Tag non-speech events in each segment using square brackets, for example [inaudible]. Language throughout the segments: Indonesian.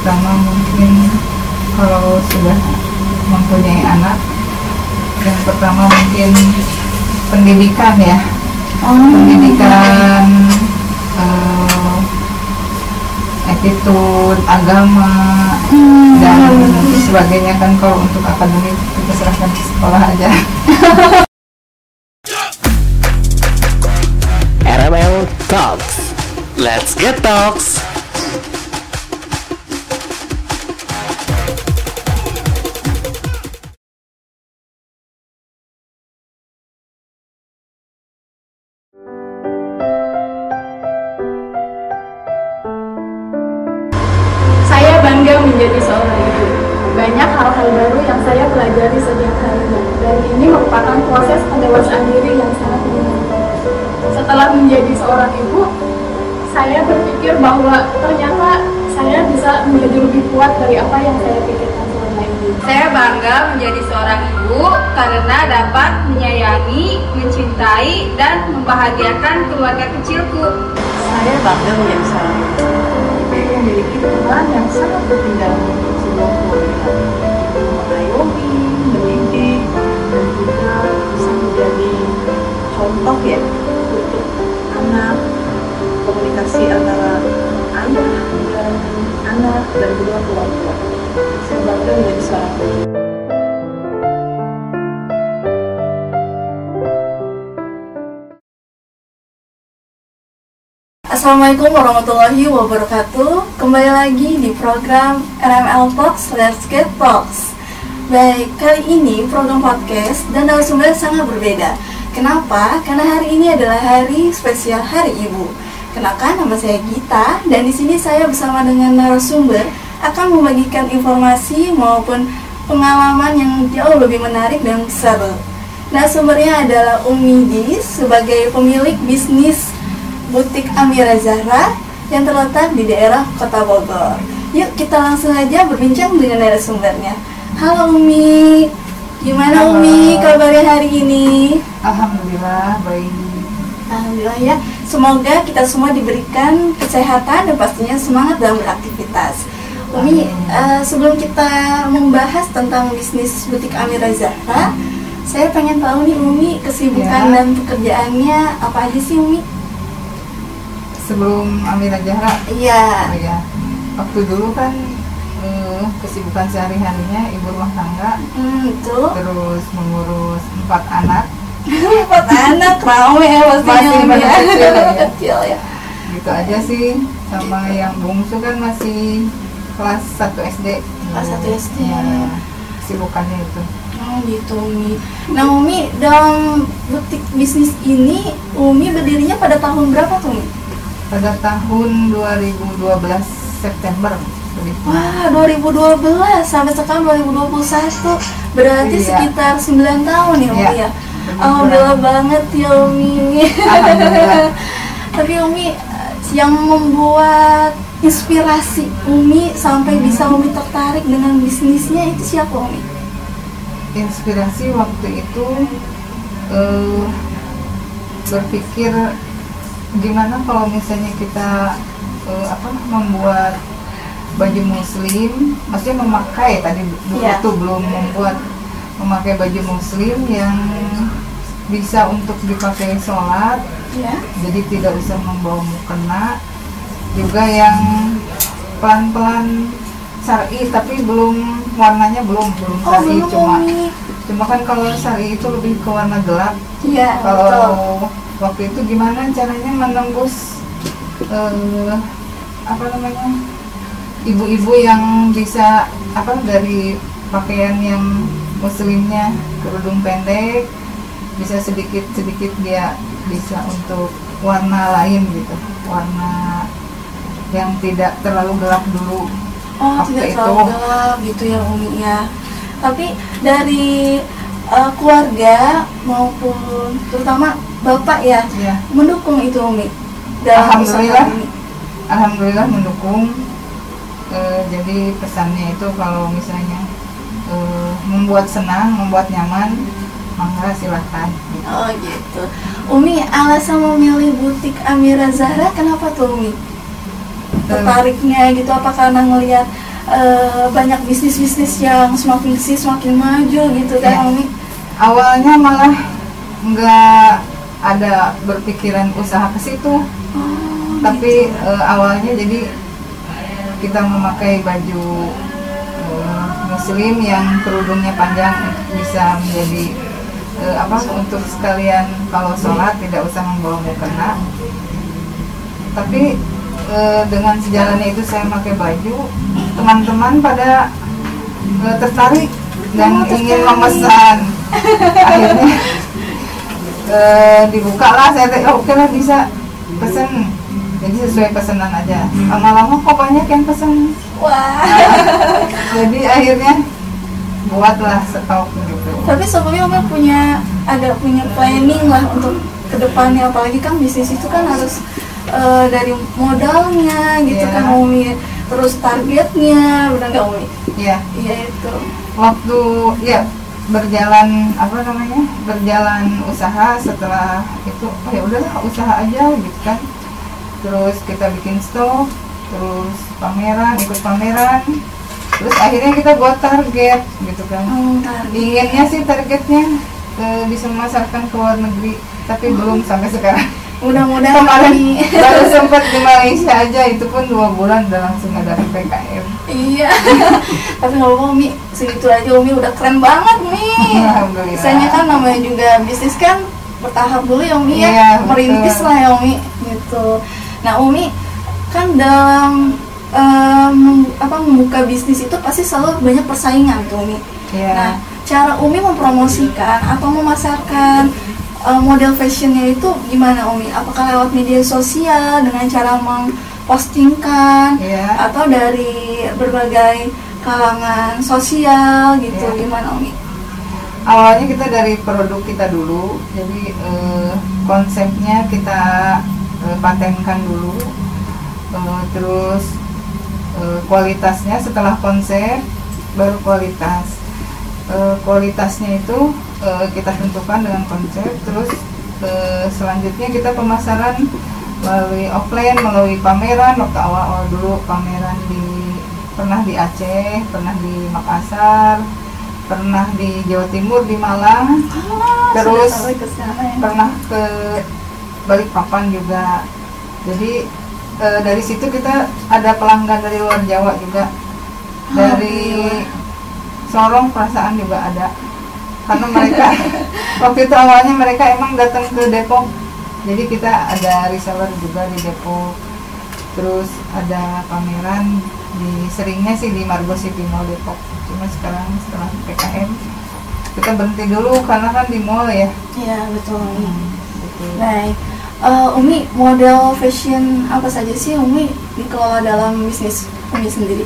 pertama mungkin kalau sudah mempunyai anak yang pertama mungkin pendidikan ya Oh. pendidikan eh, attitude agama Hmm. dan sebagainya kan kalau untuk akademik kita serahkan ke sekolah aja [laughs] RML Talks. Let's get talks. Dan ini merupakan proses pendewasaan diri yang sangat menyenangkan. Setelah menjadi seorang ibu, saya berpikir bahwa ternyata saya bisa menjadi lebih kuat dari apa yang saya pikirkan selama ini. Saya bangga menjadi seorang ibu karena dapat menyayangi, mencintai, dan membahagiakan keluarga kecilku. Saya bangga menjadi seorang ibu. Ibu memiliki peran yang sangat penting untuk sebuah keluarga. Ibu mengayomi, komunikasi antara ayah dan anak dan juga keluarga. Saya bangga menjadi seorang. Assalamualaikum warahmatullahi wabarakatuh Kembali lagi di program RML Talks Let's Get Talks Baik, kali ini program podcast dan narasumber sangat berbeda Kenapa? Karena hari ini adalah hari spesial Hari Ibu Kenalkan nama saya Gita dan di sini saya bersama dengan narasumber akan membagikan informasi maupun pengalaman yang jauh lebih menarik dan seru. Narasumbernya adalah Umi Dis sebagai pemilik bisnis Butik Amira Zahra yang terletak di daerah Kota Bogor. Yuk kita langsung aja berbincang dengan narasumbernya. Halo Umi, gimana Halo. Umi kabarnya hari ini? alhamdulillah baik Alhamdulillah ya. Semoga kita semua diberikan kesehatan dan pastinya semangat dalam beraktivitas. Umi, eh, sebelum kita membahas tentang bisnis butik Amira Zahra, saya pengen tahu nih Umi kesibukan Ya. dan pekerjaannya apa aja sih Umi? sebelum Amira Jahra Iya. oh ya waktu dulu kan eh, kesibukan sehari-harinya ibu rumah tangga Hmm, itu terus mengurus empat anak empat anak rame ya pastinya Masih pada kecil ya. Kecil ya. gitu aja sih sama yang bungsu kan masih kelas 1 SD Kelas 1 SD. ya kesibukannya itu Oh gitu Umi. Nah Umi dalam butik bisnis ini Umi berdirinya pada tahun berapa tuh Umi? pada tahun 2012 September Wah 2012 sampai sekarang 2021 berarti Iya. sekitar 9 tahun ya Umi Iya, ya. Lebih Alhamdulillah banget ya Umi. [laughs] Tapi Umi yang membuat inspirasi Umi sampai Hmm. bisa Umi tertarik dengan bisnisnya itu siapa Umi? inspirasi waktu itu eh, berpikir gimana kalau misalnya kita eh, apa membuat baju muslim maksudnya memakai tadi dulu Iya. tuh belum membuat memakai baju muslim yang bisa untuk dipakai sholat Ya. jadi tidak usah membawa mukena juga yang pelan-pelan syari tapi belum warnanya belum belum Oh syari belum cuma Umi. cuma kan kalau syari itu lebih ke warna gelap Iya betul. kalau waktu itu gimana caranya menembus eh, apa namanya ibu-ibu yang bisa apa dari pakaian yang muslimnya kerudung pendek bisa sedikit sedikit dia bisa untuk warna lain gitu warna yang tidak terlalu gelap dulu Oh, Waktu tidak itu. terlalu gelap gitu ya Umi ya. Tapi dari eh, keluarga maupun terutama bapak ya ya mendukung itu Umi. dalam Alhamdulillah. ini. alhamdulillah mendukung Eh, jadi pesannya itu kalau misalnya eh, membuat senang membuat nyaman mangga silahkan. Oh gitu. Umi alasan memilih butik Amira Zahra kenapa tuh Umi? tertariknya gitu apa karena ngelihat eh, banyak bisnis-bisnis yang semakin ke sini semakin maju gitu kan Iya. Umi awalnya malah nggak ada berpikiran usaha ke situ oh, tapi gitu. eh, awalnya jadi kita memakai baju eh, muslim yang kerudungnya panjang untuk bisa menjadi eh, apa untuk sekalian kalau sholat tidak usah membawa mukena. Tapi eh, dengan sejalannya itu saya pakai baju teman-teman pada eh, tertarik dan Oh, ingin memesan. [laughs] Akhirnya eh, dibuka lah saya "Oh, oke lah bisa pesen. Jadi sesuai pesanan aja. Lama-lama kok banyak yang pesen. Wah. Jadi akhirnya buatlah stok tapi sebelumnya Umi punya ada punya planning lah untuk ke depannya apalagi kan bisnis itu kan harus eh, dari modalnya gitu Iya. kan Umi terus targetnya benar nggak Umi ya iya itu. Waktu ya berjalan apa namanya berjalan usaha setelah itu oh ya udahlah usaha aja gitu kan. Terus kita bikin stok terus pameran ikut pameran terus akhirnya kita buat target gitu kan. Oh, target. Inginnya sih targetnya eh, bisa memasarkan ke luar negeri tapi belum sampai sekarang. Mudah-mudahan kemarin [laughs] baru [laughs] sempat di Malaysia aja itu pun dua bulan udah langsung ada PPKM iya. [laughs] Tapi nggak apa-apa Umi segitu aja Umi udah keren banget Alhamdulillah. Misalnya kan namanya juga bisnis kan bertahap dulu ya Umi ya. Iya, merintis lah ya Umi gitu. Nah Umi kan dalam em, apa membuka bisnis itu pasti selalu banyak persaingan tuh Umi Iya. nah cara Umi mempromosikan atau memasarkan eh, model fashionnya itu gimana Umi apakah lewat media sosial dengan cara mempostingkan Iya. atau dari berbagai kalangan sosial gitu Iya. gimana Umi awalnya kita dari produk kita dulu jadi eh, konsepnya kita eh, patenkan dulu Eh, terus eh, kualitasnya setelah konsep baru kualitas. Eh, kualitasnya itu eh, kita tentukan dengan konsep terus eh, selanjutnya kita pemasaran melalui offline melalui pameran. Waktu awal-awal dulu pameran di pernah di Aceh pernah di Makassar pernah di Jawa Timur di Malang. Ah, Terus, ya. pernah ke Balikpapan juga. Jadi eh, dari situ kita ada pelanggan dari luar Jawa juga. Dari Sorong perasaan juga ada. Karena mereka [laughs] waktu itu awalnya mereka emang datang ke Depok. Jadi kita ada reseller juga di Depok. Terus ada pameran di seringnya sih di Margo City Mall Depok. Cuma sekarang setelah PKM kita berhenti dulu karena kan di mall ya. Iya betul. Umi. gitu. Baik, Eh, Umi model fashion apa saja sih Umi dikelola dalam bisnis Umi sendiri?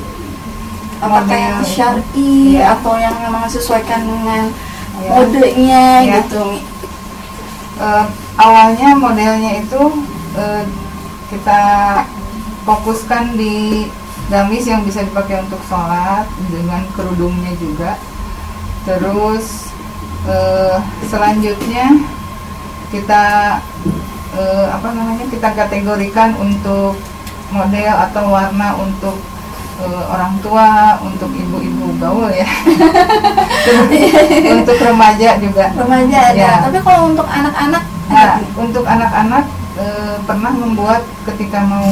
Apakah Model yang syari Iya. atau yang memang sesuaikan dengan Iya. modenya Iya. gitu Umi? Eh, awalnya modelnya itu eh, kita fokuskan di gamis yang bisa dipakai untuk sholat dengan kerudungnya juga terus eh, selanjutnya kita eh, apa namanya kita kategorikan untuk model atau warna untuk eh, orang tua untuk ibu-ibu gaul ya [laughs] untuk remaja juga Remaja ada, Ya. tapi kalau untuk anak-anak Nah, untuk anak-anak eh, pernah membuat ketika mau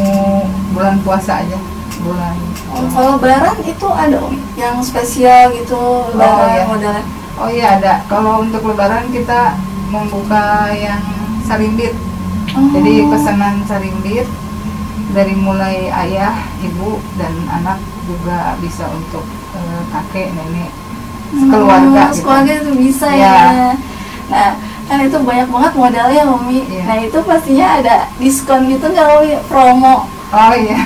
bulan puasa aja, bulan. Oh, kalau lebaran itu ada yang spesial gitu lebaran iya. modelnya. Oh iya ada. Kalau untuk lebaran kita membuka yang sarimbit. Oh. Jadi pesanan sarimbit dari mulai ayah, ibu dan anak juga bisa untuk eh, kakek, nenek, keluarga. Hmm, gitu. Keluarga itu bisa Iya. ya. Nah, kan itu banyak banget modelnya Umi. Iya. Nah, itu pastinya ada diskon gitu nggak Umi? Promo. Oh iya.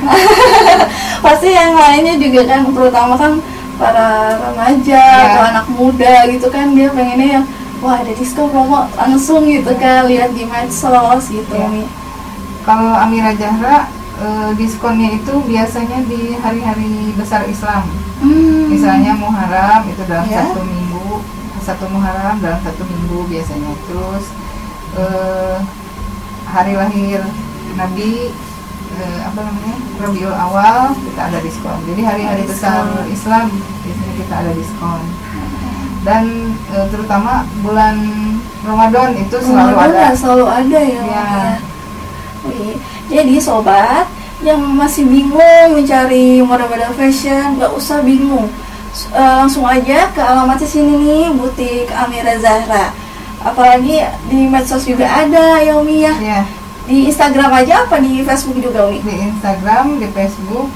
[laughs] Pasti yang lainnya juga kan, terutama kan para remaja Iya. atau anak muda gitu kan dia pengennya yang wah ada diskon promo langsung gitu kan lihat di medsos gitu Iya. Umi. Kalau Amira Zahra eh, diskonnya itu biasanya di hari-hari besar Islam. Hmm. misalnya Muharram itu dalam Ya. satu minggu satu Muharram dalam satu minggu biasanya terus eh, hari lahir Nabi eh, apa namanya Rabiul Awal kita ada diskon. Jadi hari-hari besar Islam biasanya kita ada diskon. Dan eh, terutama bulan Ramadan itu selalu Ramadan ada. ya, selalu ada ya. Iya. Wih, Jadi sobat yang masih bingung mencari model-model fashion, nggak usah bingung. Eh, langsung aja ke alamatnya sini nih, butik Amira Zahra. Apalagi di medsos juga ada ya Umi ya. Ya, Di Instagram aja apa di Facebook juga Umi? di Instagram, di Facebook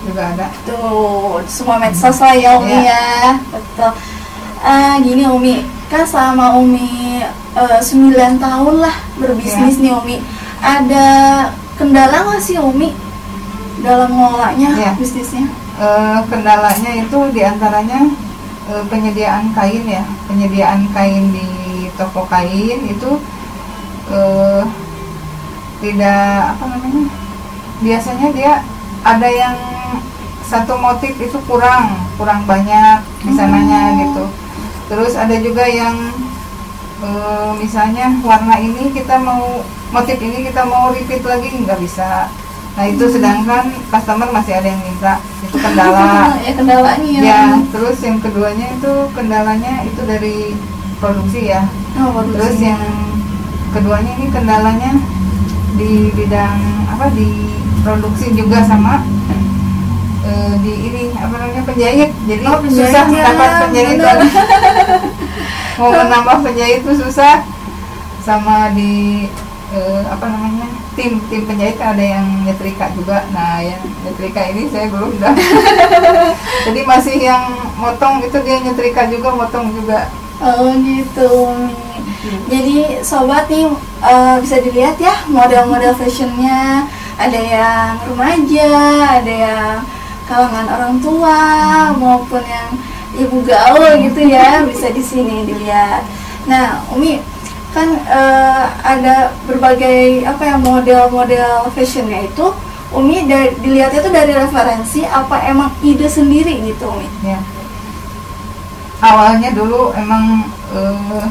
juga ada. Tuh, semua medsos lah ya Umi Iya. ya. Betul. Ah, gini Umi, kan selama Umi eh, 9 tahun lah berbisnis nih Umi. Ada kendala nggak sih Umi dalam mengelolanya Iya. bisnisnya? Eh, kendalanya itu di antaranya eh, penyediaan kain ya penyediaan kain di toko kain itu eh, tidak apa namanya biasanya dia ada yang satu motif itu kurang kurang banyak di sananya Hmm. gitu terus ada juga yang eh, misalnya warna ini kita mau motif ini kita mau repeat lagi nggak bisa. Nah itu sedangkan customer masih ada yang minta itu kendala. [laughs] Ya kendalanya. Ya. ya terus yang keduanya itu kendalanya itu dari produksi ya. Oh, bagus. terus yang keduanya ini kendalanya di bidang apa di produksi juga sama eh, di ini apa namanya penjahit. Jadi Oh, penjahit susah ya, mendapat penjahit. [laughs] Mau menambah penjahit itu susah. Sama di eh, apa namanya tim tim penjahit ada yang nyetrika juga. Nah yang nyetrika ini saya belum dah. [laughs] Jadi masih yang motong itu dia nyetrika juga motong juga. Oh gitu Umi. Jadi sobat nih eh, bisa dilihat ya model-model fashionnya. Ada yang remaja, ada yang kalangan orang tua maupun yang ibu gaul gitu ya bisa di sini dilihat. Nah Umi kan eh, ada berbagai apa ya model-model fashionnya itu Umi dari, dilihatnya itu dari referensi apa emang ide sendiri gitu Umi? ya awalnya dulu emang eh,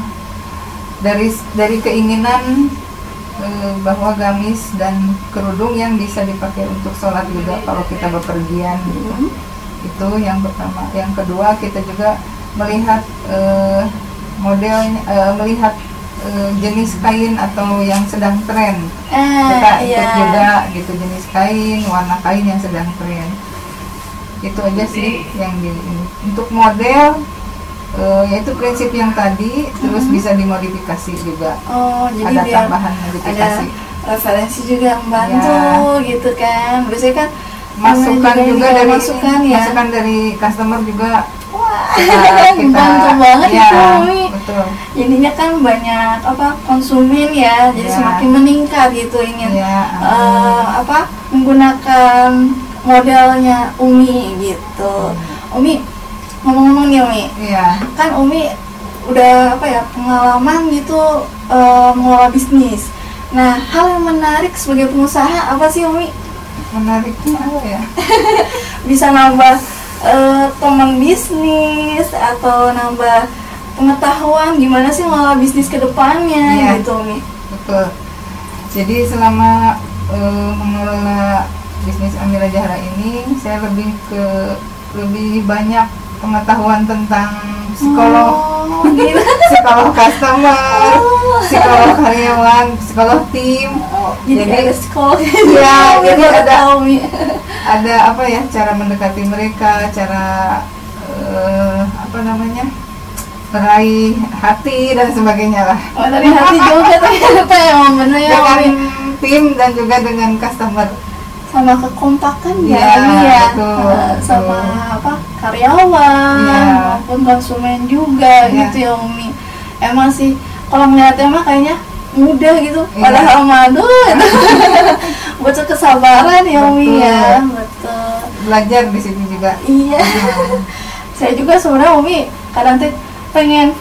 dari dari keinginan eh, bahwa gamis dan kerudung yang bisa dipakai untuk sholat juga kalau kita bepergian gitu Hmm. itu yang pertama yang kedua kita juga melihat eh, modelnya eh, melihat jenis kain atau yang sedang tren kita Eh, ikut iya. juga gitu jenis kain warna kain yang sedang tren itu aja sih yang di ini. untuk model eh, yaitu prinsip yang tadi terus bisa dimodifikasi juga Oh, jadi ada tambahan ada modifikasi referensi juga yang membantu gitu kan. Biasanya kan masukan namanya juga dari masukan ya. masukan dari customer juga Wah, kita, [laughs] membantu banget ya, itu Umi. betul Jadinya kan banyak apa konsumen ya, jadi Ya. semakin meningkat gitu ingin ya eh, apa menggunakan modelnya Umi gitu. Umi ngomong-ngomong nih Umi, iya kan Umi udah apa ya pengalaman gitu eh, mengelola bisnis. Nah hal yang menarik sebagai pengusaha apa sih Umi? menariknya apa ya [laughs] Bisa nambah eh, teman bisnis atau nambah pengetahuan gimana sih mengelola bisnis ke depannya Iya. gitu Umi? betul jadi selama eh, mengelola bisnis Amira Jahra ini saya lebih ke lebih banyak pengetahuan tentang psikolog. Oh, gitu. [laughs] psikolog customer Oh. psikolog karyawan psikolog tim. Oh, jadi, Jadi- ada psikolog. [laughs] Umi jadi ada- ada apa ya cara mendekati mereka cara eh, apa namanya meraih hati dan sebagainya lah. Oh, dari hati juga emang [laughs] bener ya dengan tim dan juga dengan customer sama kekompakan ya, Iya, Umi ya betul, Eh, sama betul. apa karyawan Iya. maupun konsumen juga Iya. gitu ya Umi emang sih kalau melihatnya mah kayaknya mudah gitu Iya. padahal madu itu [laughs] butuh kesabaran ya Umi Betul. ya betul belajar di sini juga iya Hmm. [laughs] saya juga sebenarnya Umi kadang tuh pengen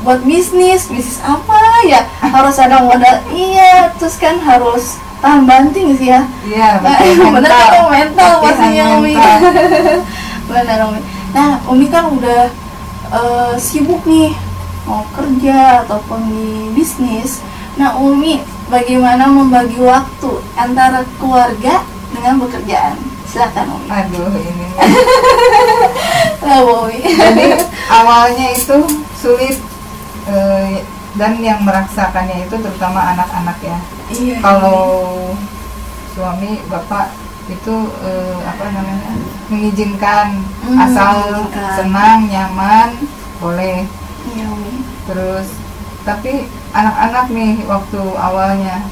buat bisnis bisnis apa ya [laughs] harus ada modal iya terus kan harus tahan banting sih ya. Iya betul bener kan mental. pastinya Umi. [laughs] Benar Umi. Nah Umi kan udah eh, sibuk nih mau kerja ataupun di bisnis. Nah Umi bagaimana membagi waktu antara keluarga dengan pekerjaan? Silakan Umi. aduh ini. [laughs] Nah, Umi. jadi awalnya itu sulit eh, dan yang merasakannya itu terutama anak-anak ya Iya. kalau suami bapak itu eh, apa namanya mengizinkan Hmm, asal mengizinkan. senang nyaman boleh Iya, Umi. terus tapi anak-anak nih waktu awalnya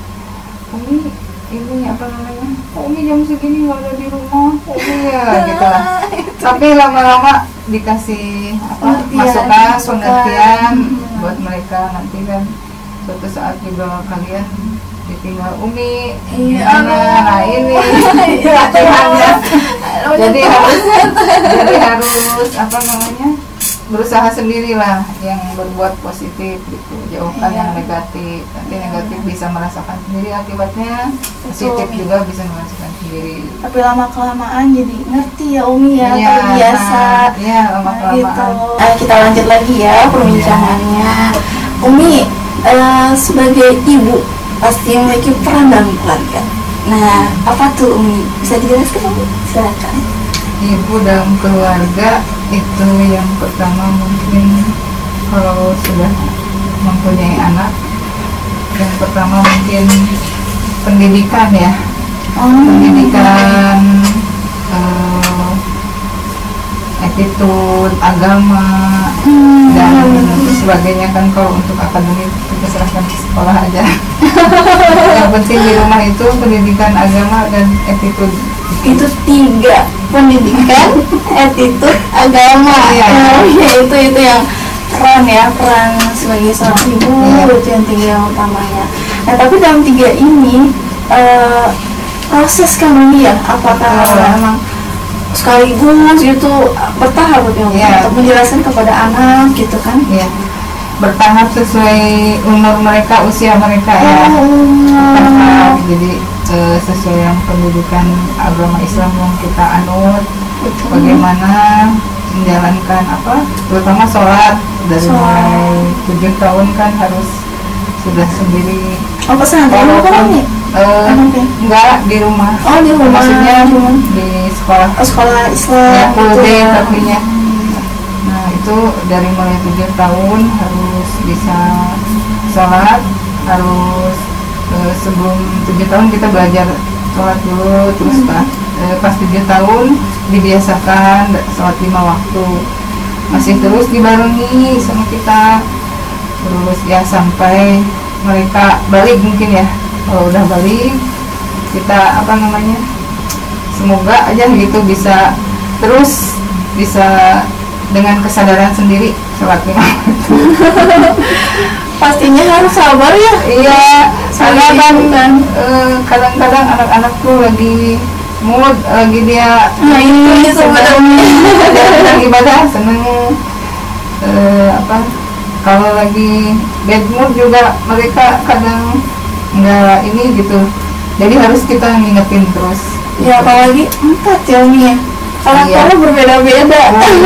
umi ini apa namanya "Kok umi jam segini nggak ada di rumah umi ya [laughs] gitu lah tapi lama-lama dikasih apa masukan. pengertian Hmm. Buat mereka. Nanti kan suatu saat juga kalian ditinggal. Umi Iya. nah ini. [laughs] Aduh, jadi harus jadi harus apa namanya berusaha sendirilah yang berbuat positif gitu. Jauhkan Iya. yang negatif. Nanti negatif bisa merasakan sendiri. Akibatnya positif Betul. juga bisa merasakan sendiri. Tapi lama kelamaan jadi ngerti ya Umi ya. Iya, terbiasa. iya lama Nah, gitu. kelamaan Ayo kita lanjut lagi ya perbincangannya. Umi eh, sebagai ibu pasti memiliki peran dalam keluarga. Nah apa tuh Umi? Bisa dijelaskan Umi? Silakan. Ibu dalam keluarga itu yang pertama mungkin kalau sudah mempunyai anak. Yang pertama mungkin pendidikan ya. Oh, pendidikan eh, attitude agama Hmm, dan sebagainya kan kalau untuk akademik kita serahkan ke sekolah aja. [laughs] Yang penting di rumah itu pendidikan agama dan attitude. Itu tiga pendidikan, attitude, agama. Oh, iya, itu itu yang peran ya peran sebagai seorang ibu Iya. itu yang tiga yang utamanya. Nah tapi dalam tiga ini eh, proses kami ya apakah Iya. memang sekaligus itu bertahap gitu Iya. untuk menjelaskan kepada anak gitu kan? ya bertahap sesuai umur mereka usia mereka ya bertahap jadi eh, sesuai yang pendidikan agama Islam yang kita anut. Bagaimana menjalankan apa terutama sholat dari mulai tujuh tahun kan harus sudah sendiri Oh pesantren apa eh, Anaknya? enggak di rumah Oh di rumah. maksudnya Di sekolah Oh, sekolah Islam. ya full day ya. tapinya nah itu dari mulai tujuh tahun harus bisa sholat harus eh, sebelum tujuh tahun kita belajar sholat dulu terus Hmm. pas, eh, pas tujuh tahun dibiasakan sholat lima waktu masih terus dibarengi sama kita terus ya sampai mereka balik mungkin ya kalau udah balik kita apa namanya semoga aja gitu bisa terus bisa dengan kesadaran sendiri sholat lima waktu. [laughs] Pastinya harus sabar ya. iya Soalnya kan kan. kadang-kadang anak-anak tuh lagi mood lagi dia Nah ini seneng ibadah seneng eh, apa kalau lagi bad mood juga mereka kadang nggak ini gitu jadi harus kita ngingetin terus Ya apalagi empat ya Umi ya. Karakternya Iya. berbeda-beda. Pasti.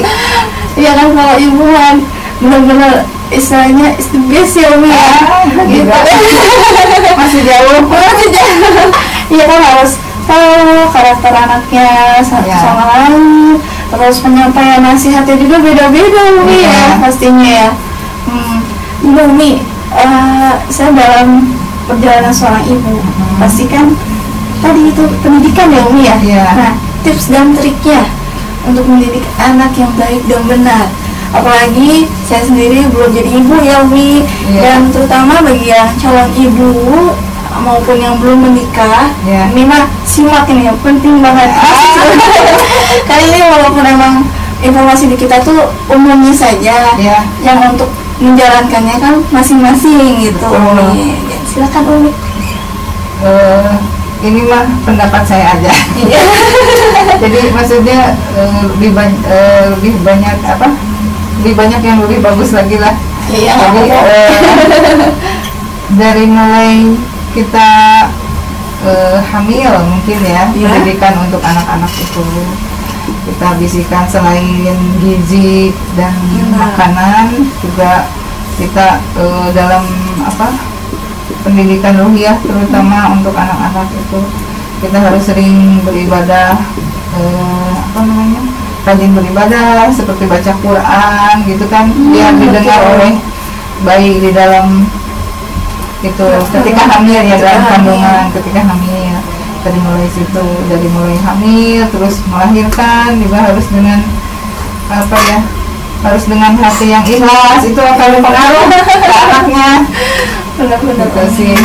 [laughs] Iya kan kalau ibu kan benar-benar istilahnya is the best ya Umi ya. Gitu. masih jauh [laughs] Masih jauh. Iya kan harus tahu karakter anaknya satu Iya. sama lain. Terus penyampaian nasihatnya juga beda-beda Umi ya Iya. pastinya ya. Hmm. Ibu Umi, eh, saya dalam perjalanan seorang ibu pasti kan tadi itu pendidikan ya Umi ya. Iya. Nah, tips dan triknya untuk mendidik anak yang baik dan benar. Apalagi saya sendiri belum jadi ibu ya Umi Iya. dan terutama bagi yang calon ibu maupun yang belum menikah Iya. ini mah simak ini yang penting banget [laughs] kali ini walaupun emang informasi di kita tuh umumnya saja Iya. yang untuk menjalankannya kan masing-masing gitu Betul. Umi Ya, silakan Umi Eh, ini mah pendapat saya aja Iya. [laughs] jadi maksudnya eh, lebih banyak lebih banyak apa lebih banyak yang lebih bagus lagi lah iya jadi apa-apa. eh, dari mulai kita eh, hamil mungkin ya Iya. pendidikan untuk anak-anak itu kita bisikan selain gizi dan Benar. makanan juga kita eh, dalam apa pendidikan ruhiyah terutama untuk anak-anak itu kita harus sering beribadah eh, apa namanya rajin beribadah seperti baca Quran gitu kan biar didengar oleh bayi di dalam itu ketika hamil ya dalam kandungan ketika hamil dari mulai situ dari mulai hamil terus melahirkan juga harus dengan apa ya harus dengan hati yang ikhlas itu akan berpengaruh ke [laughs] anaknya. Benar-benar gitu sih.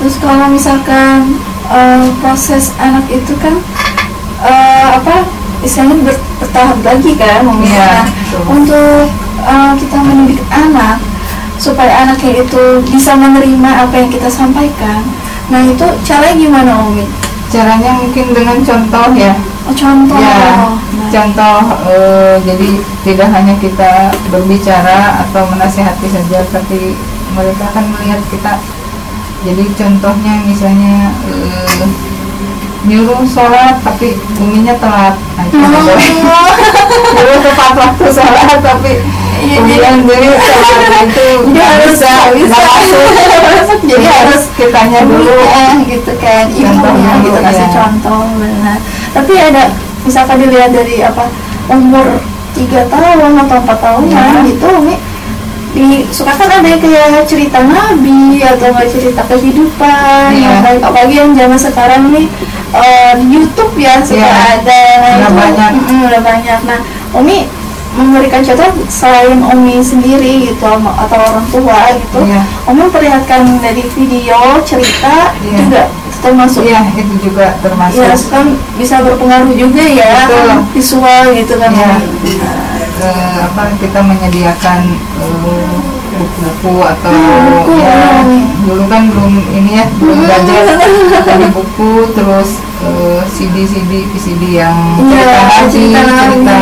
Terus kalau misalkan eh, proses anak itu kan eh, apa istilahnya ber- bertahap lagi kan Mami? Iya, Nah, untuk eh, kita mendidik anak supaya anaknya itu bisa menerima apa yang kita sampaikan. Nah itu caranya gimana Umi? caranya mungkin dengan contoh ya. Oh, contoh. Ya Nah, contoh eh, jadi tidak hanya kita berbicara atau menasihati saja tapi mereka akan melihat kita. Jadi contohnya misalnya eh, nyuruh sholat tapi uminya telat nah, itu nggak boleh. [laughs] nyuruh tepat waktu sholat tapi Iya, kemudian jadi sholat itu nggak harus bisa bisa. nggak masuk [laughs] Jadi harus kitanya dulu ya gitu kan ibunya gitu dulu, kasih ya. contoh benar tapi ada misalkan dilihat dari apa umur tiga tahun atau empat tahunan Ya. gitu Umi di suka kan ada yang kayak cerita nabi atau nggak cerita kehidupan Iya. yang baik apalagi yang zaman sekarang nih di YouTube ya suka Iya. ada Udah itu banyak. mm, udah banyak nah Umi memberikan contoh selain Umi sendiri gitu atau orang tua gitu Iya. Umi memperlihatkan dari video cerita Iya. juga termasuk iya itu juga termasuk ya kan bisa berpengaruh juga ya Betul. kan visual gitu kan. Umi. eh, apa kita menyediakan eh, buku-buku atau Ah, buku, ya iya. dulu kan belum ini ya belum gadget [laughs] tadi buku terus eh, CD-CD VCD yang Iya, cerita nabi cerita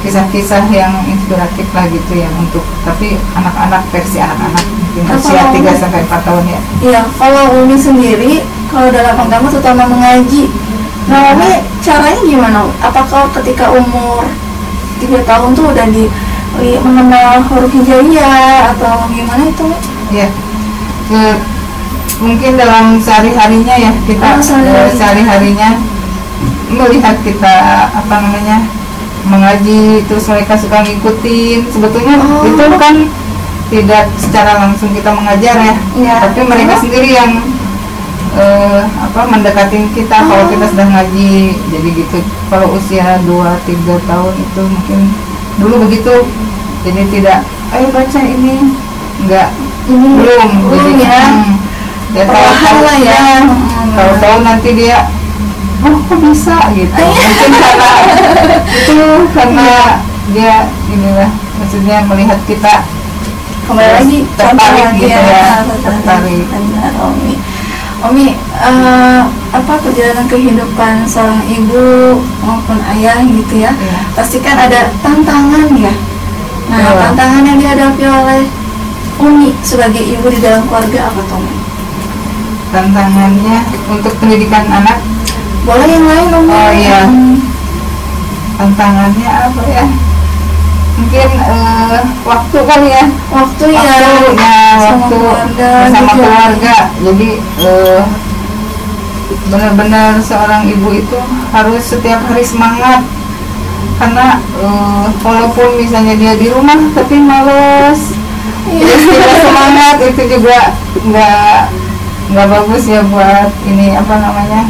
kisah-kisah yang inspiratif lah gitu ya untuk tapi anak-anak versi anak-anak mungkin usia? 3 sampai 4 tahun ya Iya, kalau Umi sendiri, kalau dalam agama terutama mengaji, nah Umi caranya gimana? Apakah ketika umur tiga tahun tuh udah di mengenal huruf hijaiyah atau gimana itu? Ya ke mungkin dalam sehari-harinya ya kita Oh, sehari-hari. eh, sehari-harinya melihat kita apa namanya mengaji terus mereka suka ngikutin sebetulnya Oh. itu kan tidak secara langsung kita mengajar ya Iya. tapi mereka sendiri yang eh, apa mendekatin kita kalau Oh. kita sedang ngaji jadi gitu kalau usia 2 3 tahun itu mungkin dulu begitu jadi tidak ayo baca ini enggak Ini belum belum jadi ya. hmm, ya tahu lah ya. Hmm, tahu-tahu nanti dia oh kok bisa gitu Iya. [laughs] mungkin karena itu karena dia inilah maksudnya melihat kita Kembali lagi tertarik gitu lagi ya, tertarik. Umi. Umi, eh, apa perjalanan kehidupan seorang ibu maupun ayah gitu ya? Iya. Pasti kan ada tantangan ya. Nah, Betul. tantangan yang dihadapi oleh Umi sebagai ibu di dalam keluarga apa? Umi? tantangannya untuk pendidikan anak Boleh yang lain Umi? Oh, iya. Hmm. tantangannya apa ya mungkin eh, waktu kan ya Waktu ya. waktu ya sama waktu keluarga bersama gitu. keluarga jadi eh, benar-benar seorang ibu itu harus setiap hari semangat karena eh, walaupun misalnya dia di rumah tapi males. Iya. terus tidak semangat. Itu juga nggak nggak bagus ya buat ini apa namanya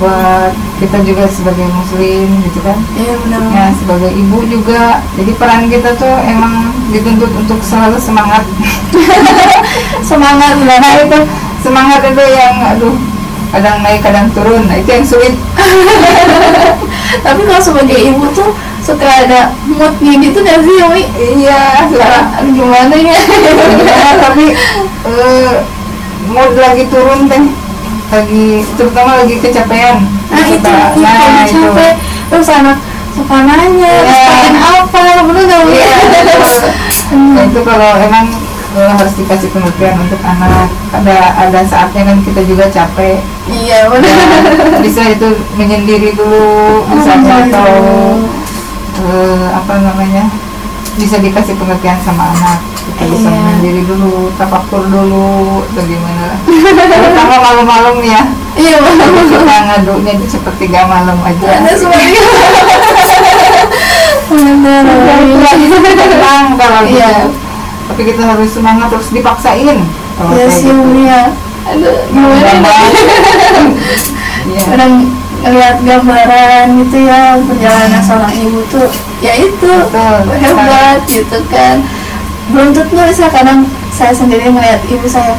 buat kita juga sebagai muslim gitu kan? Iya benar. ya sebagai ibu juga. Jadi peran kita tuh emang dituntut untuk selalu semangat. [laughs] Semangat nah itu. Semangat itu yang aduh kadang naik kadang turun nah itu yang sulit [laughs] Tapi kalau sebagai ibu tuh suka ada moodnya gitu nggak sih Umi? iya Suka gimana ya? Iya, tapi eh, mood lagi turun teh lagi terutama lagi kecapean Nah itu, nah, itu. capek Terus anak suka nanya, Iya. terus pengen apa, bener gak Umi? Iya, betul. Nah, itu kalau emang eh, harus dikasih pengertian untuk anak ada ada saatnya kan kita juga capek Iya bener Ya, bisa itu menyendiri dulu misalnya Oh, atau iya. eh, apa namanya bisa dikasih pengertian sama anak kita bisa Iya. menyendiri dulu tafakur dulu atau gimana. [laughs] Terutama malam-malam ya. Iya Jadi kita ngadunya di sepertiga malam aja. Ada semuanya benar. tenang kalau gitu Iya. tapi kita harus semangat terus dipaksain. Kalau ya sih gitu. Ya aduh gimana nih Iya. orang ngeliat gambaran gitu ya perjalanan seorang ibu tuh ya itu Betul. hebat gitu kan beruntutnya bisa kadang saya sendiri melihat ibu saya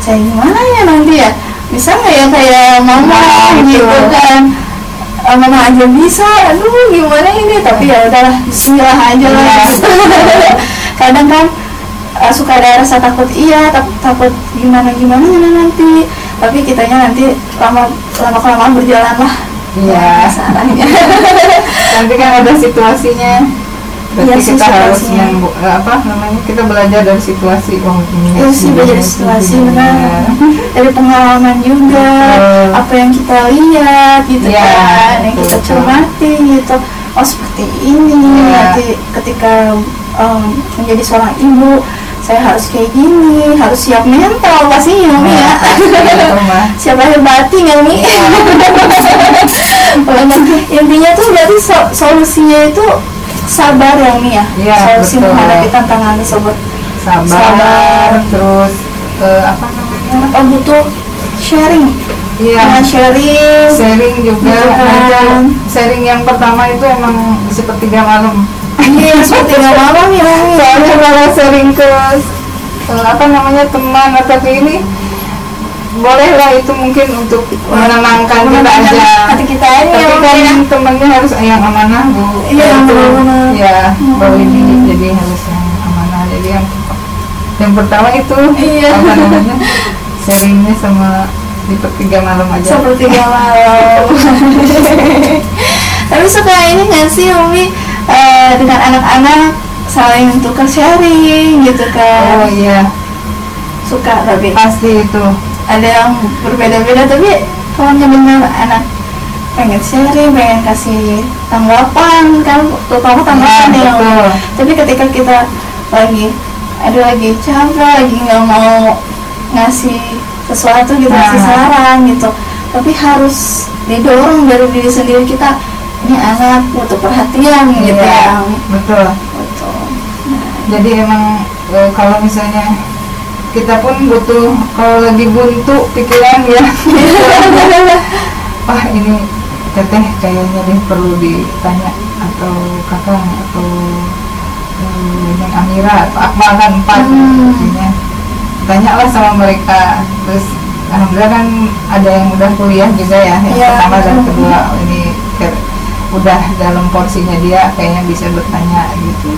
saya gimana ya nanti ya bisa nggak ya kayak mama Nah, gitu betul. kan Ah, mama aja bisa aduh gimana ini tapi ya udahlah Bismillah aja lah gitu. [laughs] kadang kan uh, suka ada rasa takut iya tak- takut gimana gimana nanti. Tapi kitanya nanti lama lama kelamaan berjalan lah. Iya. [laughs] nanti kan ada situasinya. Berarti Iya sih, kita harus yang apa namanya kita belajar dari situasi oh ini. Iya sih belajar situasi ini. benar. [laughs] Dari pengalaman juga Betul. apa yang kita lihat gitu Iya, kan yang kita cermati gitu. Oh seperti ini Iya. nanti ketika em, menjadi seorang ibu saya harus kayak gini harus siap mental Umi ya. Nah, gitu, mah. siap lahir batin ya Mi intinya tuh berarti so- solusinya itu sabar ya Mi ya. Iya, solusi betul. menghadapi tantangan tersebut. Sabar, Sabar. terus eh, apa namanya? Atau butuh sharing. Iya. Nah, sharing. Sharing juga. Nanti sharing yang pertama itu emang sepertiga malam iya seperti nggak malam ya soalnya kalau sharing ke apa namanya teman atau ke ini bolehlah itu mungkin untuk menenangkan kita aja hati kita aja tapi ya, kan Mungkin ya. temannya harus yang amanah bu Iya, yang benar-benar. ya baru Hmm. ini jadi harus yang amanah jadi yang yang pertama itu Iya. apa [laughs] namanya sharingnya sama di pertiga malam aja seperti nggak malam [laughs] tapi suka ini nggak sih Umi eh, dengan anak-anak saling tukar sharing gitu oh kan iya suka tapi pasti itu ada yang berbeda-beda tapi kalau benar anak pengen sharing pengen kasih tanggapan kan terutama tanggapan ya betul. tapi ketika kita lagi ada lagi capek lagi nggak mau ngasih sesuatu gitu Nah. ngasih saran gitu tapi harus didorong dari diri sendiri kita ini anak butuh perhatian gitu Iya, ya betul. Betul. Jadi emang eh, kalau misalnya kita pun butuh kalau lagi buntu pikiran ya. [laughs] Wah ini teteh kayaknya deh perlu ditanya atau kakak atau yang Amira atau Akmal kan empat Hmm. intinya tanyalah sama mereka. Terus alhamdulillah kan ada yang udah kuliah juga ya yang Iya, pertama dan kedua udah dalam porsinya dia kayaknya bisa bertanya gitu.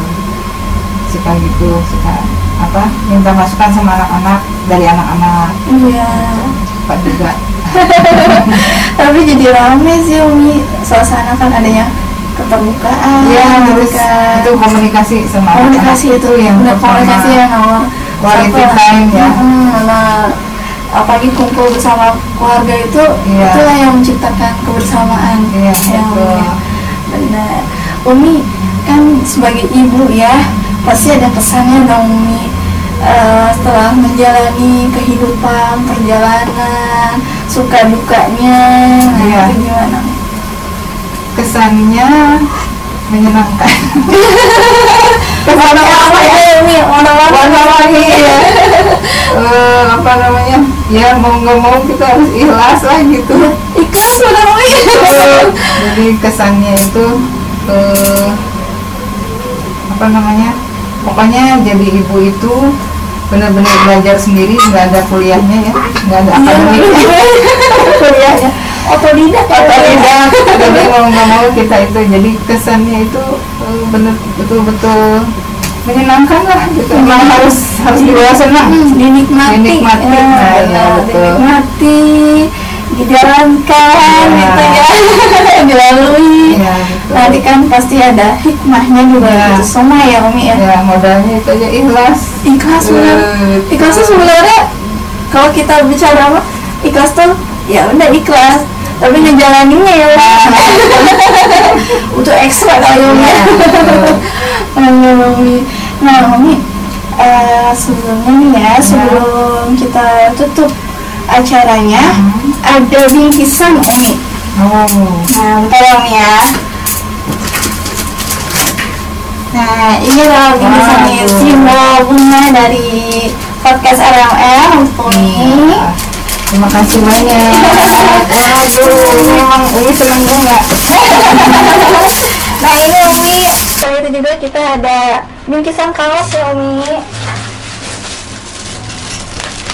Suka gitu suka apa minta masukan sama anak-anak dari anak-anak. Iya. Pak juga. [laughs] Tapi jadi rame sih Umi. Suasana kan adanya keterbukaan Iya terus kan. itu komunikasi sama komunikasi itu yang udah pertama. komunikasi yang awal. Quality time ya. nah apalagi kumpul bersama keluarga itu Iya. itulah yang menciptakan kebersamaan Iya, Ya, betul. Benar Umi kan sebagai ibu ya pasti ada pesannya dong Umi Eh, setelah menjalani kehidupan perjalanan suka dukanya nah, Iya. itu gimana kesannya menyenangkan [laughs] warna apa ya? Umi warna warna-warni. ya [laughs] Eh, apa namanya? Ya mau nggak mau kita harus ikhlas lah gitu. Ikhlas warna Umi jadi kesannya itu eh, apa namanya? Pokoknya jadi ibu itu benar-benar belajar sendiri nggak ada kuliahnya ya nggak ada akademik [laughs] kuliahnya otodidak ya otodidak [laughs] jadi mau nggak mau kita itu jadi kesannya itu eh, benar betul-betul menyenangkan lah gitu emang harus harus dibawa senang Hmm, dinikmati Dinikmati. ya, Nah, iya, benar. betul. dinikmati dijalankan Iya. gitu ya [laughs] dilalui ya nanti kan pasti ada hikmahnya juga Iya. gitu semua ya Umi ya ya modalnya itu aja ikhlas ikhlas benar Eh, ikhlas tuh sebenarnya kalau kita bicara apa ikhlas tuh ya udah ikhlas tapi ngejalaninnya ya butuh [laughs] ekstra kali Umi Iya. Amin, [laughs] Umi. Nah, Umi, eh, sebelumnya nih ya, sebelum kita tutup acaranya, Hmm. ada bingkisan Umi. Oh. Nah, bentar ya ya. Nah, ini Waduh. simbol bunga dari podcast RML untuk. Iya. Terima kasih banyak. Waduh, memang Umi senang banget. Nah ini Umi, selain itu juga kita ada bingkisan kaos ya Umi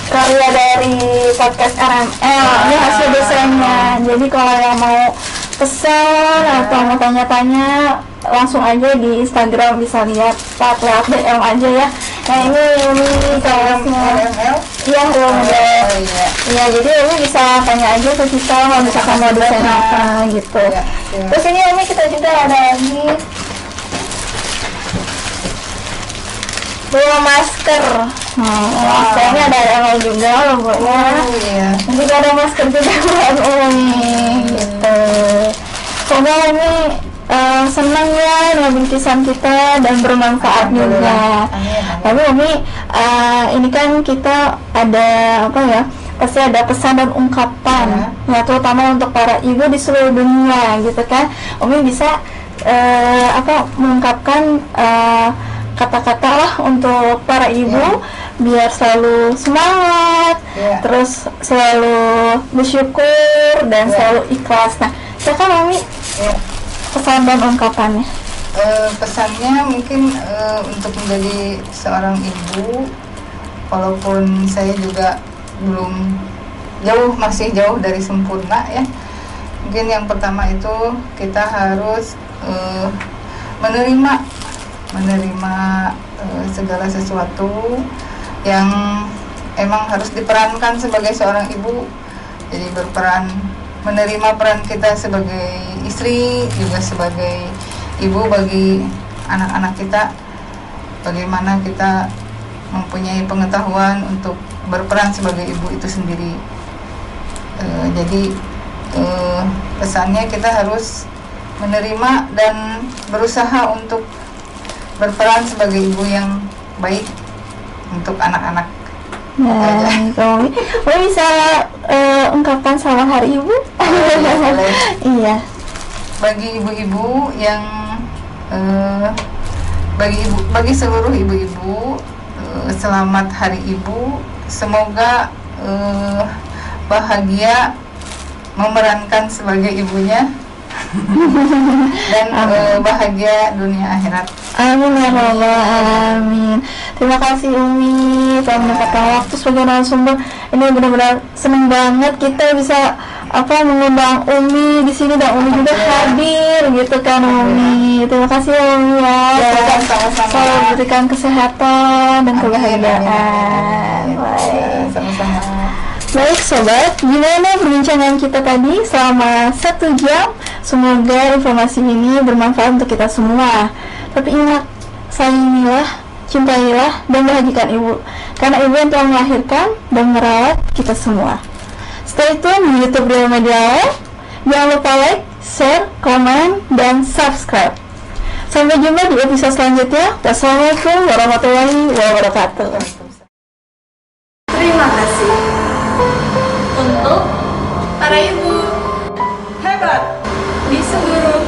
Karya dari podcast RML, ini hasil desainnya Jadi kalau yang mau pesan atau mau tanya-tanya langsung aja di Instagram bisa lihat. Lewat lewat DM aja ya. Nah ini kaosnya RML? Iya Model Oh iya. Iya jadi Umi bisa tanya aja ke kita kalau misalkan mau desain apa gitu. Iya, iya. Terus ini Umi kita juga ada lagi. Bawa masker. Nah, maskernya ada ML juga logonya Oh iya. Juga ada masker juga [laughs] buat Umi gitu. Semoga Umi eh, senang ya dengan bingkisan kita dan bermanfaat juga Amin, amin. tapi Umi eh, ini kan kita ada apa ya pasti ada pesan dan ungkapan ya terutama untuk para ibu di seluruh dunia gitu kan Umi bisa eh, apa mengungkapkan kata-kata lah untuk para ibu biar selalu semangat Ya. terus selalu bersyukur dan Ya. selalu ikhlas nah silakan Umi Ya. Pesan dan ungkapannya? Eh, pesannya mungkin eh, untuk menjadi seorang ibu walaupun saya juga belum jauh masih jauh dari sempurna ya. Mungkin yang pertama itu kita harus eh, menerima menerima eh, segala sesuatu yang emang harus diperankan sebagai seorang ibu. Jadi berperan menerima peran kita sebagai istri juga sebagai ibu bagi anak-anak kita. Bagaimana kita mempunyai pengetahuan untuk berperan sebagai ibu itu sendiri. Eh, jadi eh, pesannya kita harus menerima dan berusaha untuk berperan sebagai ibu yang baik untuk anak-anak Nah, Umi. Umi bisa eh, ungkapan selamat hari ibu? boleh. iya. bagi ibu-ibu yang eh, bagi ibu bagi seluruh ibu-ibu eh, selamat hari ibu semoga eh, bahagia memerankan sebagai ibunya dan eh, bahagia dunia akhirat Amin ya Rabbal Alamin. Terima kasih Umi telah menyempatkan waktu sebagai narasumber. Ini benar-benar seneng banget kita bisa apa mengundang Umi di sini dan Umi juga hadir gitu kan Umi. Terima kasih Umi ya. Ya, selalu diberikan kesehatan dan Amin, kebahagiaan. amin, amin. Baik. sama-sama Baik sobat, gimana perbincangan kita tadi selama satu jam? Semoga informasi ini bermanfaat untuk kita semua. Tapi ingat, sayangilah, cintailah, dan bahagikan ibu. Karena ibu yang telah melahirkan dan merawat kita semua. Stay tune di YouTube Real Media Lab. Jangan lupa like, share, komen, dan subscribe. Sampai jumpa di episode selanjutnya. Wassalamualaikum warahmatullahi wabarakatuh. Terima kasih untuk para ibu a little